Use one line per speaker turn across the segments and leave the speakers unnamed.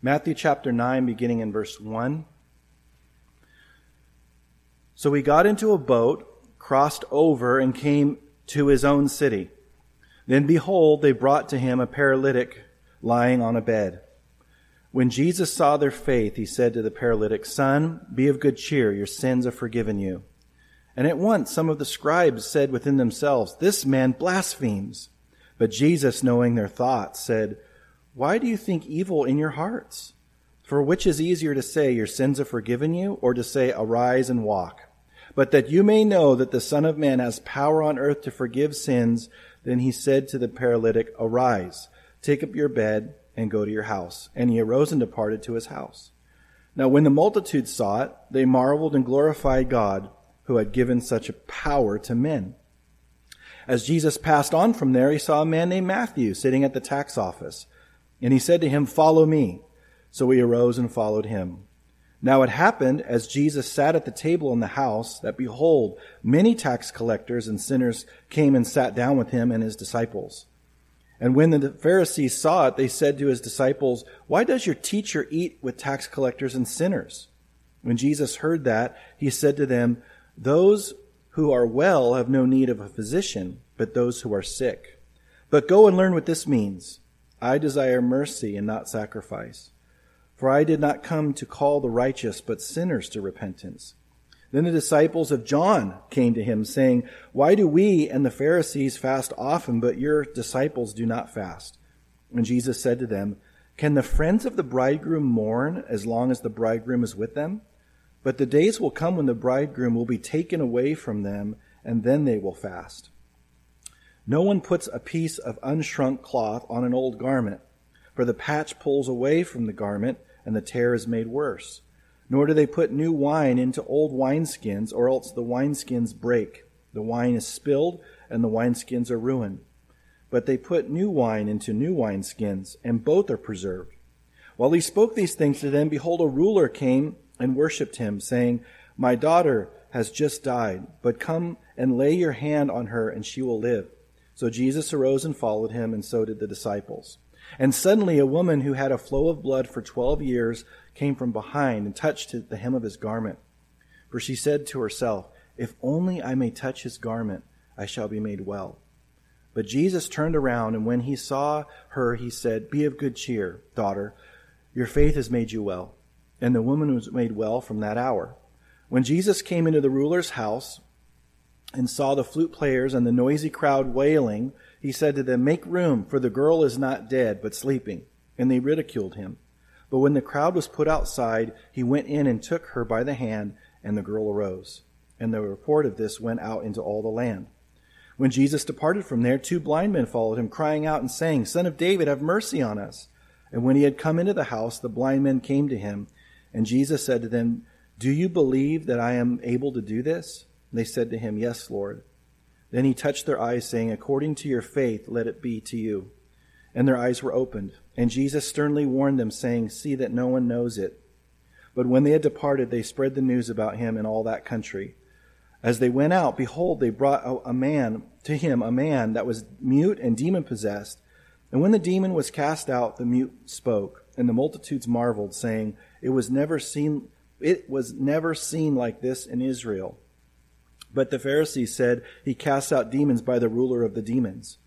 Matthew chapter 9, beginning in verse 1. So he got into a boat, crossed over, and came to his own city. Then behold, they brought to him a paralytic lying on a bed. When Jesus saw their faith, he said to the paralytic, Son, be of good cheer, your sins are forgiven you. And at once some of the scribes said within themselves, This man blasphemes. But Jesus, knowing their thoughts, said, Why do you think evil in your hearts? For which is easier to say, Your sins are forgiven you, or to say, Arise and walk? But that you may know that the Son of Man has power on earth to forgive sins, then he said to the paralytic, Arise, take up your bed, and go to your house. And he arose and departed to his house. Now when the multitude saw it, they marveled and glorified God, who had given such a power to men. As Jesus passed on from there, he saw a man named Matthew sitting at the tax office. And he said to him, Follow me. So he arose and followed him. Now it happened, as Jesus sat at the table in the house, that behold, many tax collectors and sinners came and sat down with him and his disciples. And when the Pharisees saw it, they said to his disciples, Why does your teacher eat with tax collectors and sinners? When Jesus heard that, he said to them, Those who are well have no need of a physician, but those who are sick. But go and learn what this means. I desire mercy and not sacrifice. For I did not come to call the righteous, but sinners to repentance. Then the disciples of John came to him, saying, Why do we and the Pharisees fast often, but your disciples do not fast? And Jesus said to them, Can the friends of the bridegroom mourn as long as the bridegroom is with them? But the days will come when the bridegroom will be taken away from them, and then they will fast. No one puts a piece of unshrunk cloth on an old garment, for the patch pulls away from the garment, and the tear is made worse. Nor do they put new wine into old wineskins, or else the wineskins break. The wine is spilled, and the wineskins are ruined. But they put new wine into new wineskins, and both are preserved. While he spoke these things to them, behold, a ruler came and worshipped him, saying, My daughter has just died, but come and lay your hand on her, and she will live. So Jesus arose and followed him, and so did the disciples. And suddenly a woman who had a flow of blood for twelve years came from behind and touched the hem of his garment. For she said to herself, If only I may touch his garment, I shall be made well. But Jesus turned around, and when he saw her, he said, Be of good cheer, daughter. Your faith has made you well. And the woman was made well from that hour. When Jesus came into the ruler's house and saw the flute players and the noisy crowd wailing, he said to them, Make room, for the girl is not dead, but sleeping. And they ridiculed him. But when the crowd was put outside, he went in and took her by the hand, and the girl arose. And the report of this went out into all the land. When Jesus departed from there, two blind men followed him, crying out and saying, Son of David, have mercy on us. And when he had come into the house, the blind men came to him, and Jesus said to them, Do you believe that I am able to do this? They said to him, Yes, Lord. Then he touched their eyes, saying, According to your faith, let it be to you. And their eyes were opened. And Jesus sternly warned them, saying, See that no one knows it. But when they had departed, they spread the news about him in all that country. As they went out, behold, they brought a man to him, a man that was mute and demon possessed. And when the demon was cast out, the mute spoke, and the multitudes marveled, saying, It was never seen it was never seen like this in Israel. But the Pharisees said, He casts out demons by the ruler of the demons.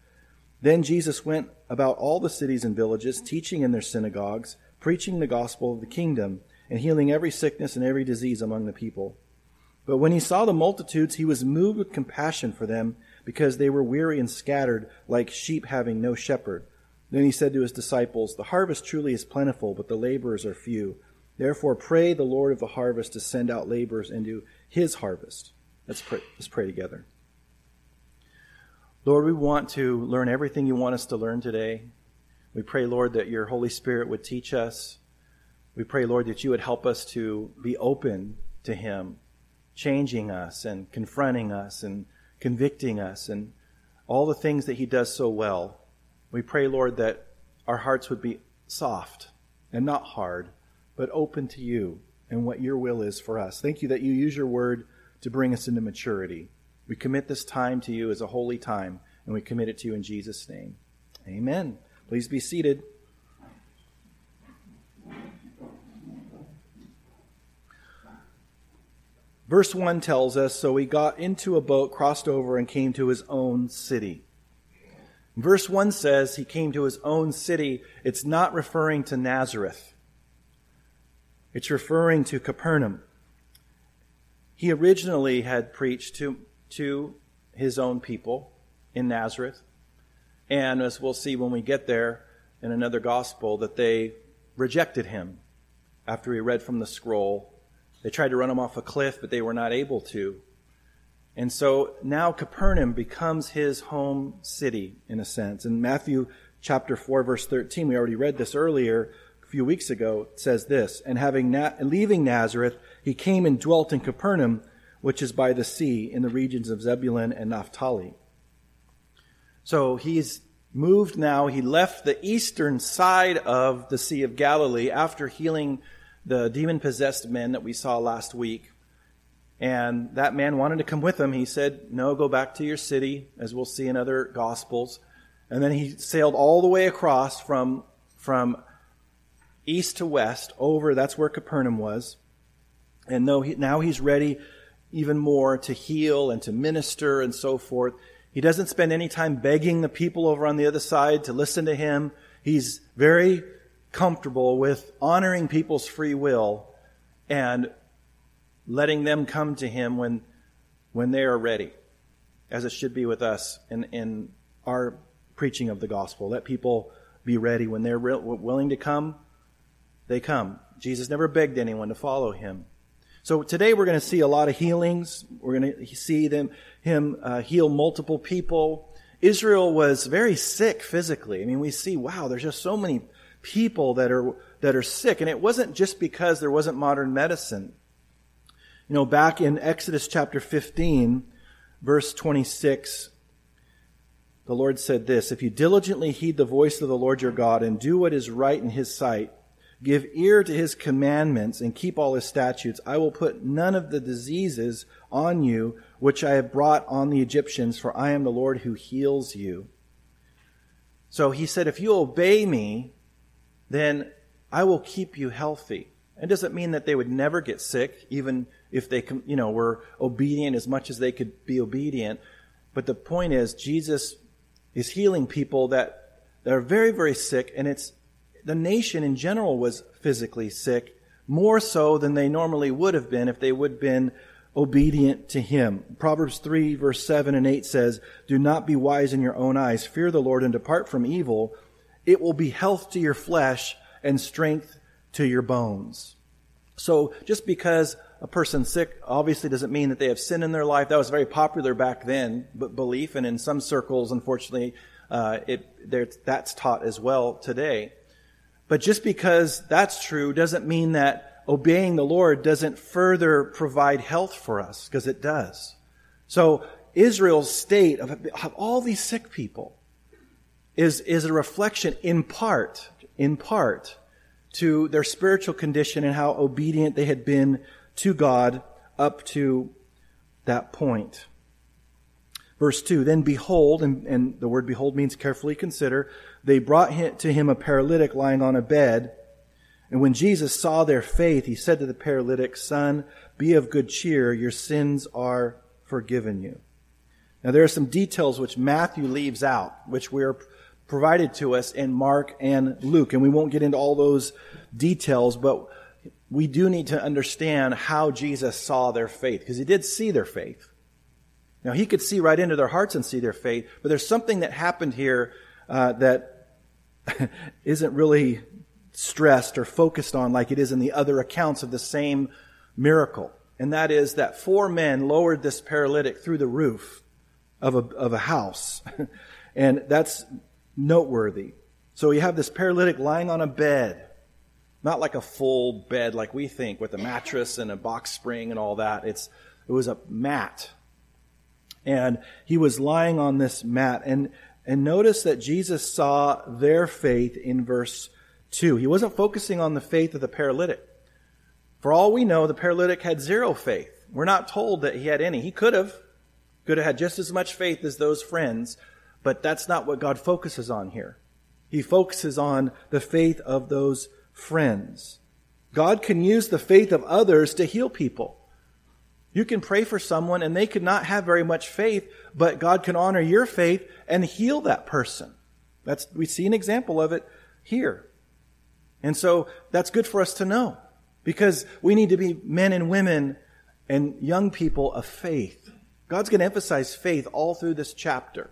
Then Jesus went about all the cities and villages, teaching in their synagogues, preaching the gospel of the kingdom, and healing every sickness and every disease among the people. But when he saw the multitudes, he was moved with compassion for them, because they were weary and scattered, like sheep having no shepherd. Then he said to his disciples, The harvest truly is plentiful, but the laborers are few. Therefore, pray the Lord of the harvest to send out laborers into his harvest. Let's pray, let's pray together. Lord, we want to learn everything you want us to learn today. We pray, Lord, that your Holy Spirit would teach us. We pray, Lord, that you would help us to be open to Him, changing us and confronting us and convicting us and all the things that He does so well. We pray, Lord, that our hearts would be soft and not hard, but open to you and what your will is for us. Thank you that you use your word to bring us into maturity. We commit this time to you as a holy time, and we commit it to you in Jesus' name. Amen. Please be seated. Verse 1 tells us So he got into a boat, crossed over, and came to his own city. Verse 1 says he came to his own city. It's not referring to Nazareth, it's referring to Capernaum. He originally had preached to, to his own people in Nazareth. And as we'll see when we get there in another gospel, that they rejected him after he read from the scroll. They tried to run him off a cliff, but they were not able to. And so now Capernaum becomes his home city, in a sense. In Matthew chapter 4, verse 13, we already read this earlier, a few weeks ago, says this, And having na- leaving Nazareth, he came and dwelt in Capernaum, which is by the sea, in the regions of Zebulun and Naphtali. So he's moved now. He left the eastern side of the Sea of Galilee after healing the demon possessed men that we saw last week. And that man wanted to come with him. He said, No, go back to your city, as we'll see in other Gospels. And then he sailed all the way across from, from east to west over, that's where Capernaum was. And though he, now he's ready even more to heal and to minister and so forth. He doesn't spend any time begging the people over on the other side to listen to him. He's very comfortable with honoring people's free will and letting them come to him when, when they are ready, as it should be with us in, in our preaching of the gospel. Let people be ready. When they're re- willing to come, they come. Jesus never begged anyone to follow him. So today we're going to see a lot of healings. We're going to see them, him uh, heal multiple people. Israel was very sick physically. I mean, we see, wow, there's just so many people that are, that are sick. And it wasn't just because there wasn't modern medicine. You know, back in Exodus chapter 15, verse 26, the Lord said this, If you diligently heed the voice of the Lord your God and do what is right in his sight, Give ear to his commandments and keep all his statutes. I will put none of the diseases on you which I have brought on the Egyptians, for I am the Lord who heals you. So he said, if you obey me, then I will keep you healthy. It doesn't mean that they would never get sick, even if they, you know, were obedient as much as they could be obedient. But the point is, Jesus is healing people that, that are very, very sick, and it's the nation in general was physically sick, more so than they normally would have been if they would have been obedient to him. Proverbs 3 verse 7 and 8 says, Do not be wise in your own eyes. Fear the Lord and depart from evil. It will be health to your flesh and strength to your bones. So just because a person's sick obviously doesn't mean that they have sin in their life. That was very popular back then, but belief, and in some circles, unfortunately, uh, it, that's taught as well today. But just because that's true doesn't mean that obeying the Lord doesn't further provide health for us, because it does. So Israel's state of, of all these sick people is, is a reflection in part, in part, to their spiritual condition and how obedient they had been to God up to that point. Verse 2 Then behold, and, and the word behold means carefully consider, they brought to him a paralytic lying on a bed. And when Jesus saw their faith, he said to the paralytic, Son, be of good cheer, your sins are forgiven you. Now there are some details which Matthew leaves out, which we are provided to us in Mark and Luke. And we won't get into all those details, but we do need to understand how Jesus saw their faith, because he did see their faith. Now, he could see right into their hearts and see their faith, but there's something that happened here uh, that isn't really stressed or focused on like it is in the other accounts of the same miracle. And that is that four men lowered this paralytic through the roof of a, of a house. and that's noteworthy. So you have this paralytic lying on a bed, not like a full bed like we think with a mattress and a box spring and all that. It's, it was a mat and he was lying on this mat. And, and notice that Jesus saw their faith in verse 2. He wasn't focusing on the faith of the paralytic. For all we know, the paralytic had zero faith. We're not told that he had any. He could have, could have had just as much faith as those friends, but that's not what God focuses on here. He focuses on the faith of those friends. God can use the faith of others to heal people. You can pray for someone and they could not have very much faith, but God can honor your faith and heal that person. That's, we see an example of it here. And so that's good for us to know because we need to be men and women and young people of faith. God's going to emphasize faith all through this chapter.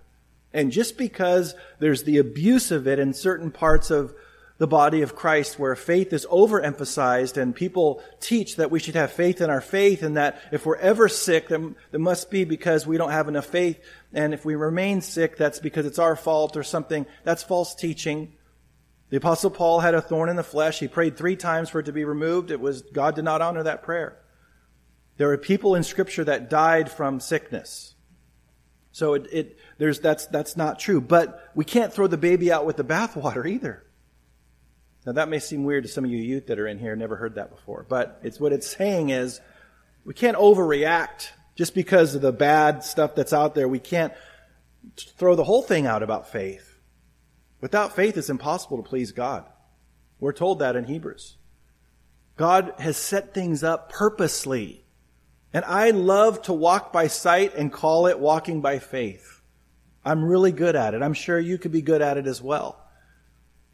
And just because there's the abuse of it in certain parts of the body of Christ where faith is overemphasized and people teach that we should have faith in our faith and that if we're ever sick, then it must be because we don't have enough faith. And if we remain sick, that's because it's our fault or something. That's false teaching. The apostle Paul had a thorn in the flesh. He prayed three times for it to be removed. It was, God did not honor that prayer. There are people in scripture that died from sickness. So it, it there's, that's, that's not true. But we can't throw the baby out with the bathwater either. Now that may seem weird to some of you youth that are in here, never heard that before. But it's what it's saying is we can't overreact just because of the bad stuff that's out there. We can't throw the whole thing out about faith. Without faith, it's impossible to please God. We're told that in Hebrews. God has set things up purposely. And I love to walk by sight and call it walking by faith. I'm really good at it. I'm sure you could be good at it as well.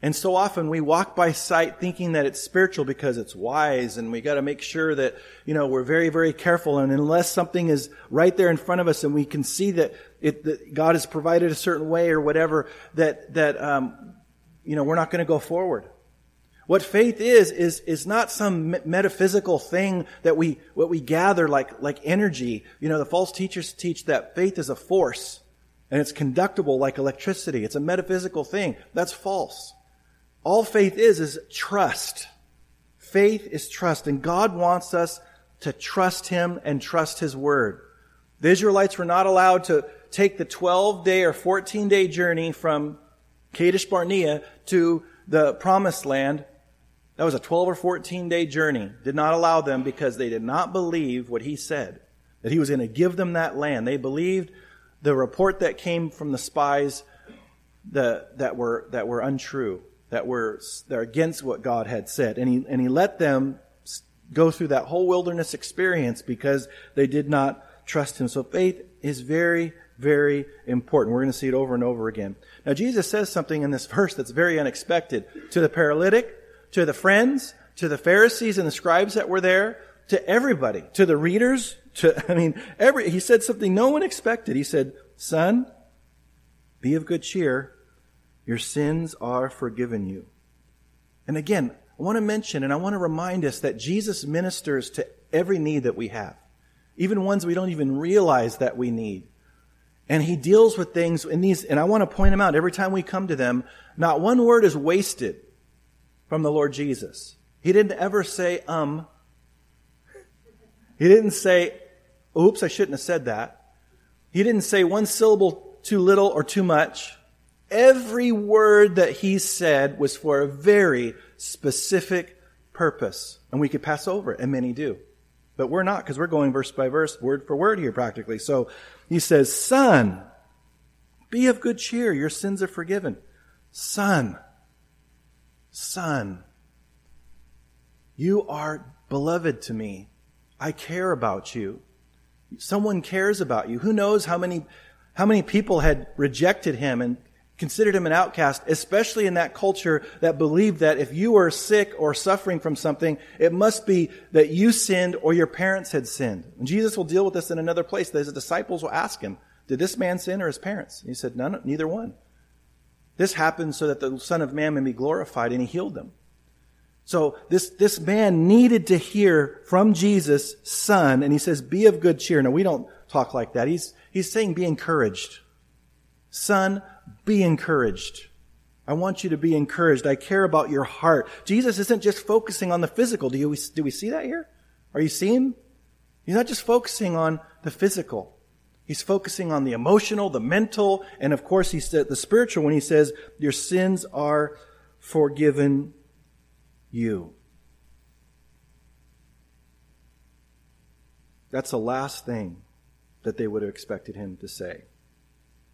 And so often we walk by sight thinking that it's spiritual because it's wise and we got to make sure that, you know, we're very, very careful. And unless something is right there in front of us and we can see that, it, that God has provided a certain way or whatever, that, that, um, you know, we're not going to go forward. What faith is, is, is not some metaphysical thing that we, what we gather like, like energy. You know, the false teachers teach that faith is a force and it's conductible like electricity. It's a metaphysical thing. That's false. All faith is, is trust. Faith is trust. And God wants us to trust Him and trust His Word. The Israelites were not allowed to take the 12 day or 14 day journey from Kadesh Barnea to the promised land. That was a 12 or 14 day journey. Did not allow them because they did not believe what he said, that he was going to give them that land. They believed the report that came from the spies the, that, were, that were untrue that were that are against what God had said. And he, and he let them go through that whole wilderness experience because they did not trust him. So faith is very, very important. We're going to see it over and over again. Now Jesus says something in this verse that's very unexpected to the paralytic, to the friends, to the Pharisees and the scribes that were there, to everybody, to the readers, to, I mean, every, he said something no one expected. He said, son, be of good cheer. Your sins are forgiven you. And again, I want to mention and I want to remind us that Jesus ministers to every need that we have, even ones we don't even realize that we need. And he deals with things in these, and I want to point them out every time we come to them. Not one word is wasted from the Lord Jesus. He didn't ever say, um. He didn't say, oops, I shouldn't have said that. He didn't say one syllable too little or too much. Every word that he said was for a very specific purpose. And we could pass over it, and many do. But we're not, because we're going verse by verse, word for word here practically. So he says, Son, be of good cheer. Your sins are forgiven. Son, Son, you are beloved to me. I care about you. Someone cares about you. Who knows how many, how many people had rejected him and considered him an outcast, especially in that culture that believed that if you were sick or suffering from something, it must be that you sinned or your parents had sinned. And Jesus will deal with this in another place. His disciples will ask him, did this man sin or his parents? And he said, none, neither one. This happened so that the Son of Man may be glorified, and he healed them. So this, this man needed to hear from Jesus' son, and he says, be of good cheer. Now we don't talk like that. He's, he's saying be encouraged. Son, be encouraged. I want you to be encouraged. I care about your heart. Jesus isn't just focusing on the physical. Do, you, do we see that here? Are you seeing? He's not just focusing on the physical. He's focusing on the emotional, the mental, and of course he said the spiritual when he says, your sins are forgiven you. That's the last thing that they would have expected him to say.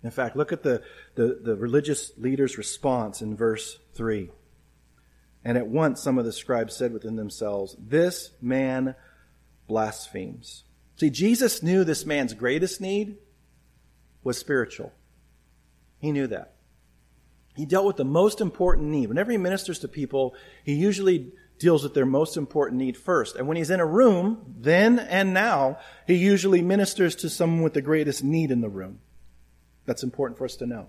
In fact, look at the, the, the religious leader's response in verse 3. And at once some of the scribes said within themselves, This man blasphemes. See, Jesus knew this man's greatest need was spiritual. He knew that. He dealt with the most important need. Whenever he ministers to people, he usually deals with their most important need first. And when he's in a room, then and now, he usually ministers to someone with the greatest need in the room. That's important for us to know.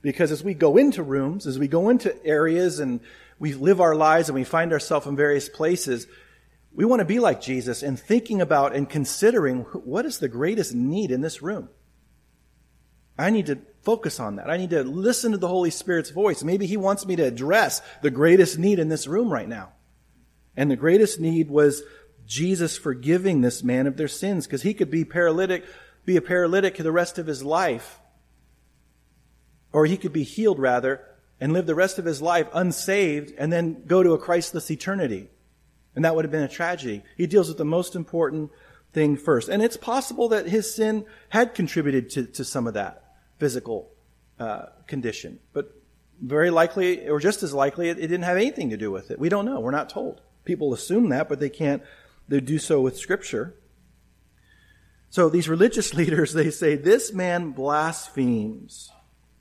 Because as we go into rooms, as we go into areas and we live our lives and we find ourselves in various places, we want to be like Jesus and thinking about and considering what is the greatest need in this room. I need to focus on that. I need to listen to the Holy Spirit's voice. Maybe He wants me to address the greatest need in this room right now. And the greatest need was Jesus forgiving this man of their sins because he could be paralytic, be a paralytic the rest of his life. Or he could be healed rather and live the rest of his life unsaved and then go to a Christless eternity. And that would have been a tragedy. He deals with the most important thing first. And it's possible that his sin had contributed to, to some of that physical uh, condition. But very likely, or just as likely, it, it didn't have anything to do with it. We don't know. We're not told. People assume that, but they can't they do so with Scripture. So these religious leaders, they say, this man blasphemes.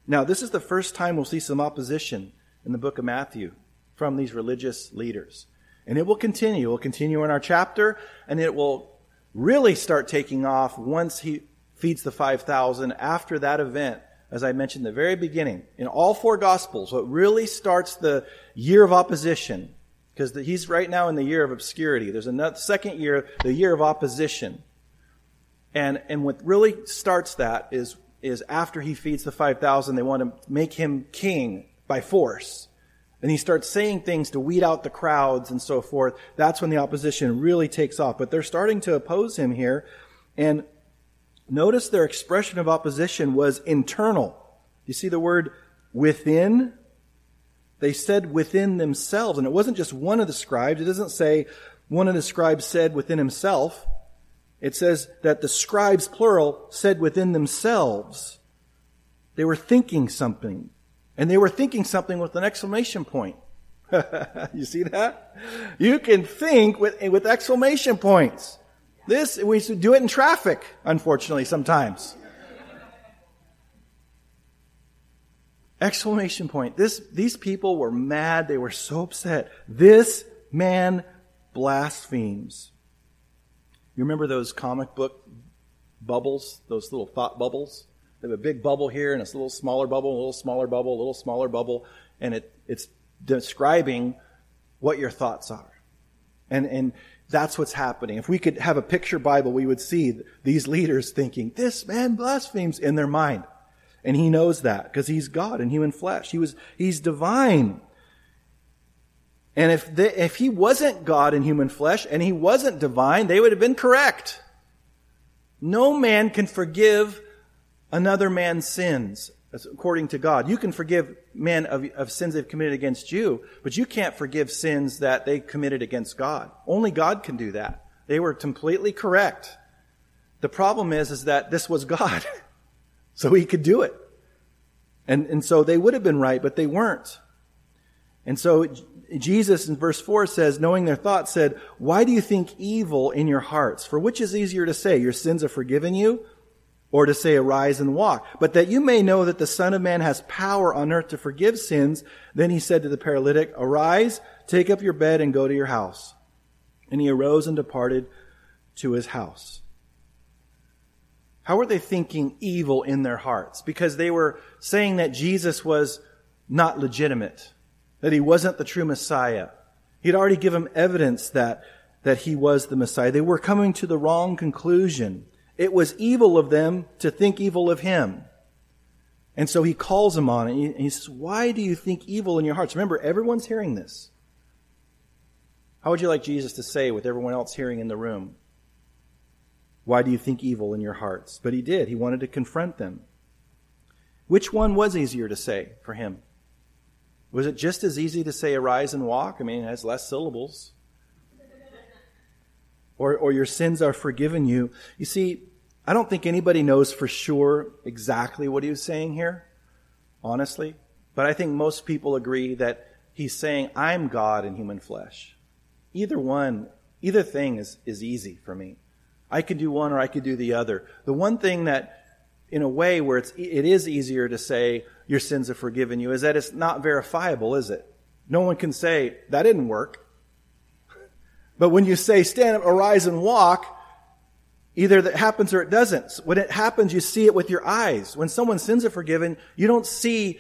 Now, this is the first time we'll see some opposition in the book of Matthew from these religious leaders. And it will continue. It will continue in our chapter, and it will really start taking off once he feeds the 5,000 after that event, as I mentioned the very beginning. In all four Gospels, what really starts the year of opposition because he's right now in the year of obscurity. There's another second year, the year of opposition. And, and what really starts that is, is after he feeds the 5,000, they want to make him king by force. And he starts saying things to weed out the crowds and so forth. That's when the opposition really takes off. But they're starting to oppose him here. And notice their expression of opposition was internal. You see the word within? They said within themselves, and it wasn't just one of the scribes. It doesn't say one of the scribes said within himself. It says that the scribes, plural, said within themselves. They were thinking something. And they were thinking something with an exclamation point. you see that? You can think with, with exclamation points. This, we do it in traffic, unfortunately, sometimes. Exclamation point. This, these people were mad. They were so upset. This man blasphemes. You remember those comic book bubbles? Those little thought bubbles? They have a big bubble here and it's a little smaller bubble, a little smaller bubble, a little smaller bubble, and it, it's describing what your thoughts are. And, and that's what's happening. If we could have a picture Bible, we would see these leaders thinking, this man blasphemes in their mind. And he knows that because he's God in human flesh. He was, he's divine. And if, if he wasn't God in human flesh and he wasn't divine, they would have been correct. No man can forgive another man's sins according to God. You can forgive men of, of sins they've committed against you, but you can't forgive sins that they committed against God. Only God can do that. They were completely correct. The problem is, is that this was God. So he could do it. And, and so they would have been right, but they weren't. And so Jesus in verse 4 says, knowing their thoughts, said, Why do you think evil in your hearts? For which is easier to say, Your sins are forgiven you? Or to say, Arise and walk. But that you may know that the Son of Man has power on earth to forgive sins. Then he said to the paralytic, Arise, take up your bed and go to your house. And he arose and departed to his house. How were they thinking evil in their hearts? Because they were saying that Jesus was not legitimate, that he wasn't the true Messiah. He'd already given evidence that, that he was the Messiah. They were coming to the wrong conclusion. It was evil of them to think evil of him. And so he calls them on it. And he says, Why do you think evil in your hearts? Remember, everyone's hearing this. How would you like Jesus to say with everyone else hearing in the room? Why do you think evil in your hearts? But he did. He wanted to confront them. Which one was easier to say for him? Was it just as easy to say arise and walk? I mean, it has less syllables. Or, or your sins are forgiven you. You see, I don't think anybody knows for sure exactly what he was saying here, honestly. But I think most people agree that he's saying, I'm God in human flesh. Either one, either thing is, is easy for me. I could do one or I could do the other. The one thing that, in a way, where it's, it is easier to say your sins are forgiven you is that it's not verifiable, is it? No one can say, that didn't work. But when you say, stand up, arise and walk, either that happens or it doesn't. When it happens, you see it with your eyes. When someone's sins are forgiven, you don't see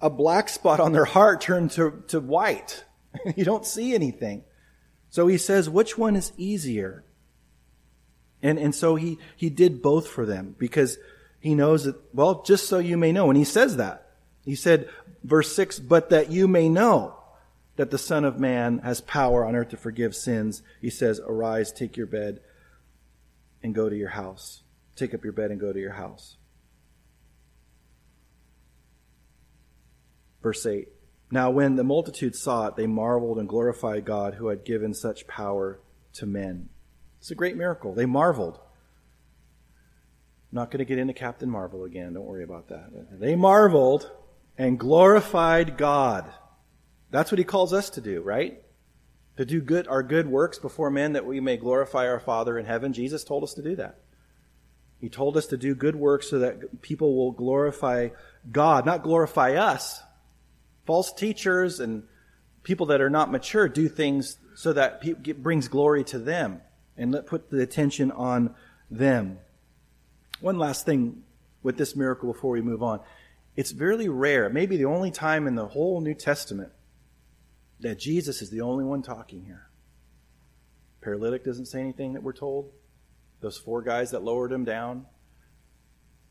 a black spot on their heart turn to, to white. you don't see anything. So he says, which one is easier? And, and so he, he did both for them because he knows that, well, just so you may know. And he says that. He said, verse 6, but that you may know that the Son of Man has power on earth to forgive sins. He says, arise, take your bed, and go to your house. Take up your bed and go to your house. Verse 8 Now, when the multitude saw it, they marveled and glorified God who had given such power to men. It's a great miracle. They marveled. I'm not going to get into Captain Marvel again. Don't worry about that. They marveled and glorified God. That's what he calls us to do, right? To do good, our good works before men that we may glorify our Father in heaven. Jesus told us to do that. He told us to do good works so that people will glorify God, not glorify us, False teachers and people that are not mature do things so that it brings glory to them and let put the attention on them. One last thing with this miracle before we move on. It's very rare, maybe the only time in the whole New Testament that Jesus is the only one talking here. Paralytic doesn't say anything that we're told. Those four guys that lowered him down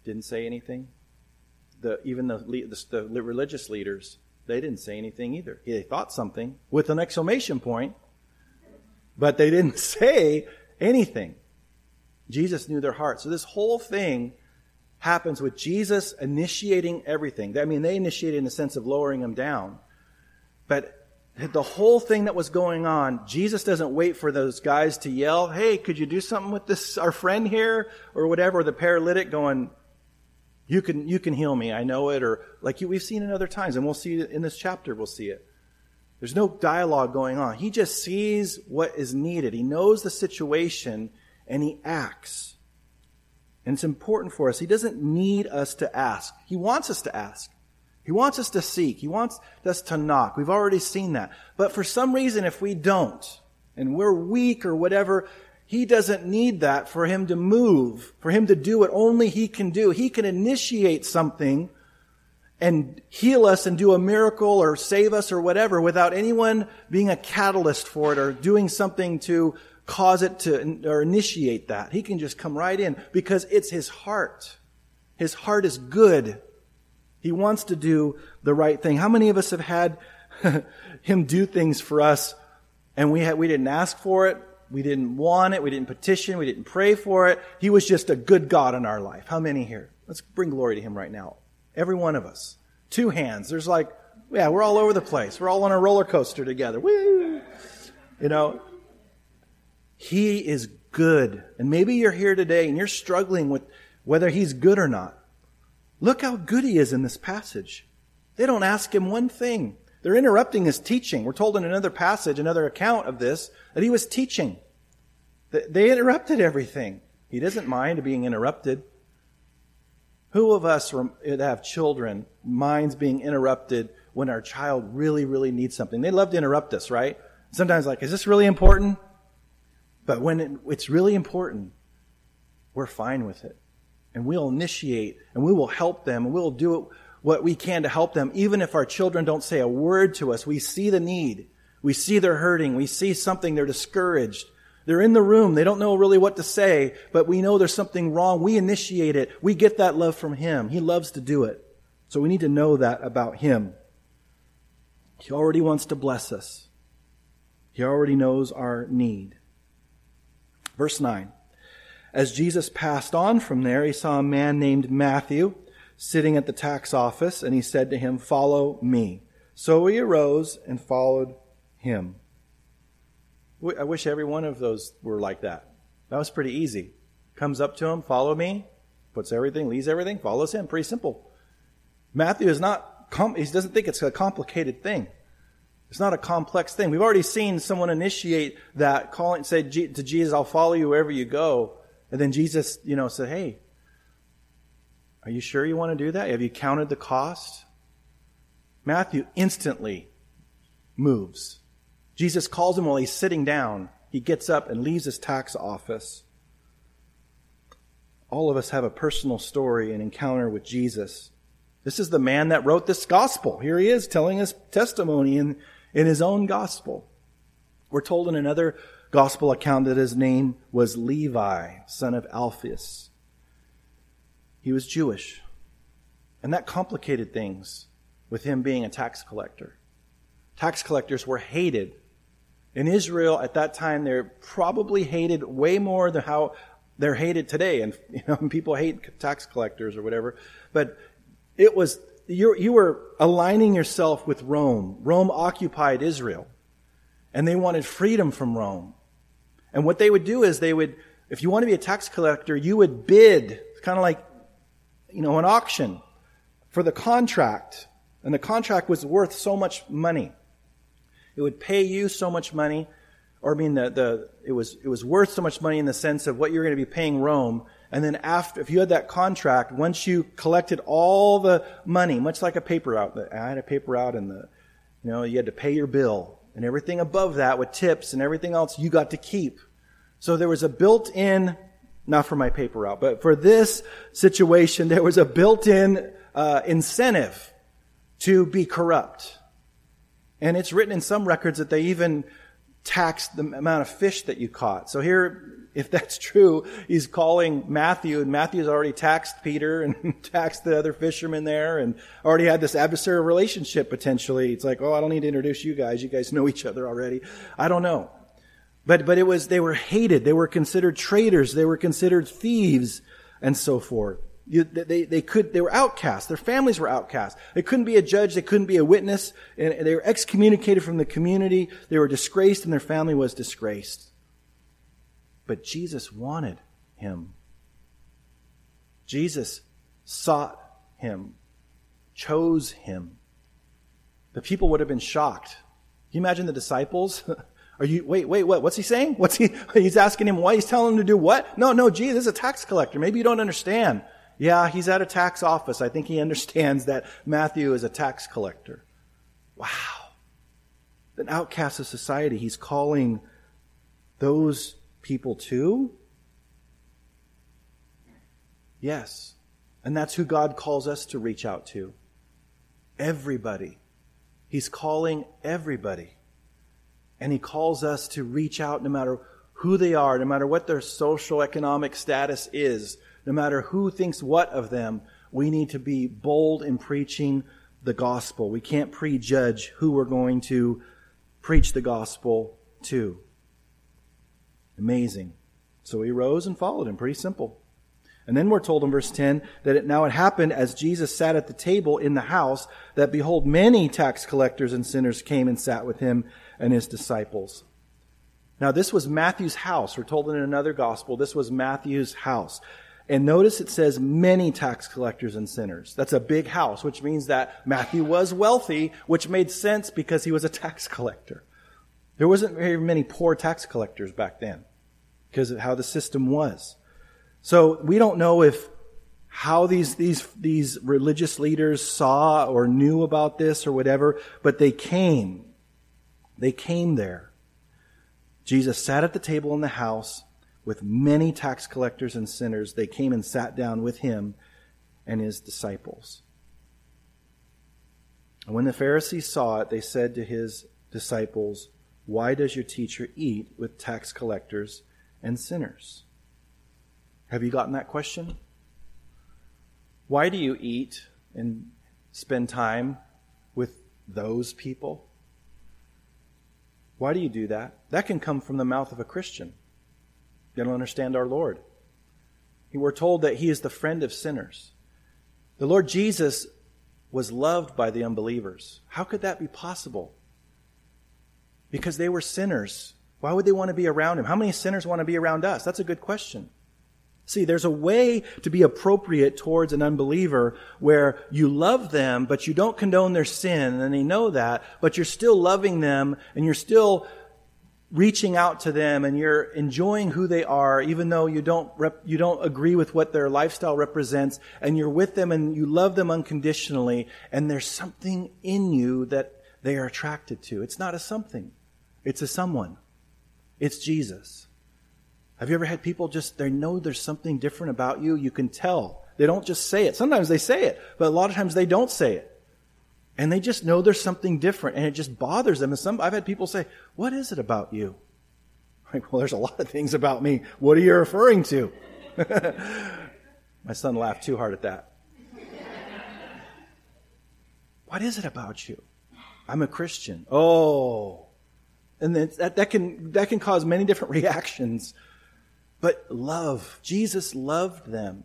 didn't say anything. The, even the, the, the religious leaders they didn't say anything either. They thought something with an exclamation point, but they didn't say anything. Jesus knew their heart. So this whole thing happens with Jesus initiating everything. I mean, they initiated in the sense of lowering him down. But the whole thing that was going on, Jesus doesn't wait for those guys to yell, Hey, could you do something with this, our friend here? Or whatever, the paralytic going, you can, you can heal me. I know it. Or like we've seen in other times, and we'll see it in this chapter, we'll see it. There's no dialogue going on. He just sees what is needed. He knows the situation and he acts. And it's important for us. He doesn't need us to ask. He wants us to ask. He wants us to seek. He wants us to knock. We've already seen that. But for some reason, if we don't, and we're weak or whatever, he doesn't need that for him to move, for him to do what only he can do. He can initiate something and heal us and do a miracle or save us or whatever without anyone being a catalyst for it or doing something to cause it to or initiate that. He can just come right in because it's his heart. His heart is good. He wants to do the right thing. How many of us have had him do things for us and we had, we didn't ask for it? We didn't want it. We didn't petition. We didn't pray for it. He was just a good God in our life. How many here? Let's bring glory to Him right now. Every one of us. Two hands. There's like, yeah, we're all over the place. We're all on a roller coaster together. Woo! You know, He is good. And maybe you're here today and you're struggling with whether He's good or not. Look how good He is in this passage. They don't ask Him one thing. They're interrupting his teaching. We're told in another passage, another account of this, that he was teaching. They interrupted everything. He doesn't mind being interrupted. Who of us that have children minds being interrupted when our child really, really needs something? They love to interrupt us, right? Sometimes like, is this really important? But when it, it's really important, we're fine with it. And we'll initiate and we will help them and we'll do what we can to help them, even if our children don't say a word to us. We see the need. We see they're hurting. We see something. They're discouraged. They're in the room. They don't know really what to say, but we know there's something wrong. We initiate it. We get that love from Him. He loves to do it. So we need to know that about Him. He already wants to bless us. He already knows our need. Verse 9. As Jesus passed on from there, he saw a man named Matthew sitting at the tax office, and he said to him, Follow me. So he arose and followed him. I wish every one of those were like that. That was pretty easy. Comes up to him, follow me, puts everything, leaves everything, follows him. Pretty simple. Matthew is not, he doesn't think it's a complicated thing. It's not a complex thing. We've already seen someone initiate that, calling, say to Jesus, I'll follow you wherever you go. And then Jesus, you know, said, Hey, are you sure you want to do that? Have you counted the cost? Matthew instantly moves. Jesus calls him while he's sitting down. He gets up and leaves his tax office. All of us have a personal story and encounter with Jesus. This is the man that wrote this gospel. Here he is telling his testimony in, in his own gospel. We're told in another gospel account that his name was Levi, son of Alphaeus. He was Jewish. And that complicated things with him being a tax collector. Tax collectors were hated. In Israel at that time, they're probably hated way more than how they're hated today. And you know, people hate tax collectors or whatever. But it was, you, you were aligning yourself with Rome. Rome occupied Israel. And they wanted freedom from Rome. And what they would do is they would, if you want to be a tax collector, you would bid, kind of like you know, an auction for the contract. And the contract was worth so much money. It would pay you so much money, or I mean, the, the, it was, it was worth so much money in the sense of what you're going to be paying Rome. And then after, if you had that contract, once you collected all the money, much like a paper route, I had a paper route and the, you know, you had to pay your bill and everything above that with tips and everything else you got to keep. So there was a built-in not for my paper route, but for this situation, there was a built-in uh, incentive to be corrupt. And it's written in some records that they even taxed the amount of fish that you caught. So here, if that's true, he's calling Matthew, and Matthew's already taxed Peter and taxed the other fishermen there, and already had this adversarial relationship potentially. It's like, oh, I don't need to introduce you guys. You guys know each other already. I don't know. But, but it was, they were hated. They were considered traitors. They were considered thieves and so forth. You, they, they could, they were outcasts. Their families were outcasts. They couldn't be a judge. They couldn't be a witness. And they were excommunicated from the community. They were disgraced and their family was disgraced. But Jesus wanted him. Jesus sought him, chose him. The people would have been shocked. Can you imagine the disciples? Are you, wait, wait, what? What's he saying? What's he, he's asking him why he's telling him to do what? No, no, this is a tax collector. Maybe you don't understand. Yeah, he's at a tax office. I think he understands that Matthew is a tax collector. Wow. An outcast of society. He's calling those people too? Yes. And that's who God calls us to reach out to. Everybody. He's calling everybody. And he calls us to reach out no matter who they are, no matter what their social economic status is, no matter who thinks what of them. We need to be bold in preaching the gospel. We can't prejudge who we're going to preach the gospel to. Amazing. So he rose and followed him. Pretty simple. And then we're told in verse 10 that it, now it happened as Jesus sat at the table in the house that behold, many tax collectors and sinners came and sat with him and his disciples. Now, this was Matthew's house. We're told in another gospel, this was Matthew's house. And notice it says many tax collectors and sinners. That's a big house, which means that Matthew was wealthy, which made sense because he was a tax collector. There wasn't very many poor tax collectors back then because of how the system was. So we don't know if how these, these, these religious leaders saw or knew about this or whatever, but they came they came there. Jesus sat at the table in the house with many tax collectors and sinners. They came and sat down with him and his disciples. And when the Pharisees saw it, they said to his disciples, Why does your teacher eat with tax collectors and sinners? Have you gotten that question? Why do you eat and spend time with those people? Why do you do that? That can come from the mouth of a Christian. They don't understand our Lord. We're told that He is the friend of sinners. The Lord Jesus was loved by the unbelievers. How could that be possible? Because they were sinners. Why would they want to be around Him? How many sinners want to be around us? That's a good question. See, there's a way to be appropriate towards an unbeliever where you love them, but you don't condone their sin, and they know that, but you're still loving them, and you're still reaching out to them and you're enjoying who they are, even though you don't rep- you don't agree with what their lifestyle represents, and you're with them and you love them unconditionally, and there's something in you that they are attracted to. It's not a something, it's a someone. It's Jesus. Have you ever had people just they know there's something different about you? You can tell. They don't just say it. Sometimes they say it, but a lot of times they don't say it. And they just know there's something different and it just bothers them. And some, I've had people say, what is it about you? Like, well, there's a lot of things about me. What are you referring to? My son laughed too hard at that. what is it about you? I'm a Christian. Oh. And that, that can, that can cause many different reactions. But love. Jesus loved them.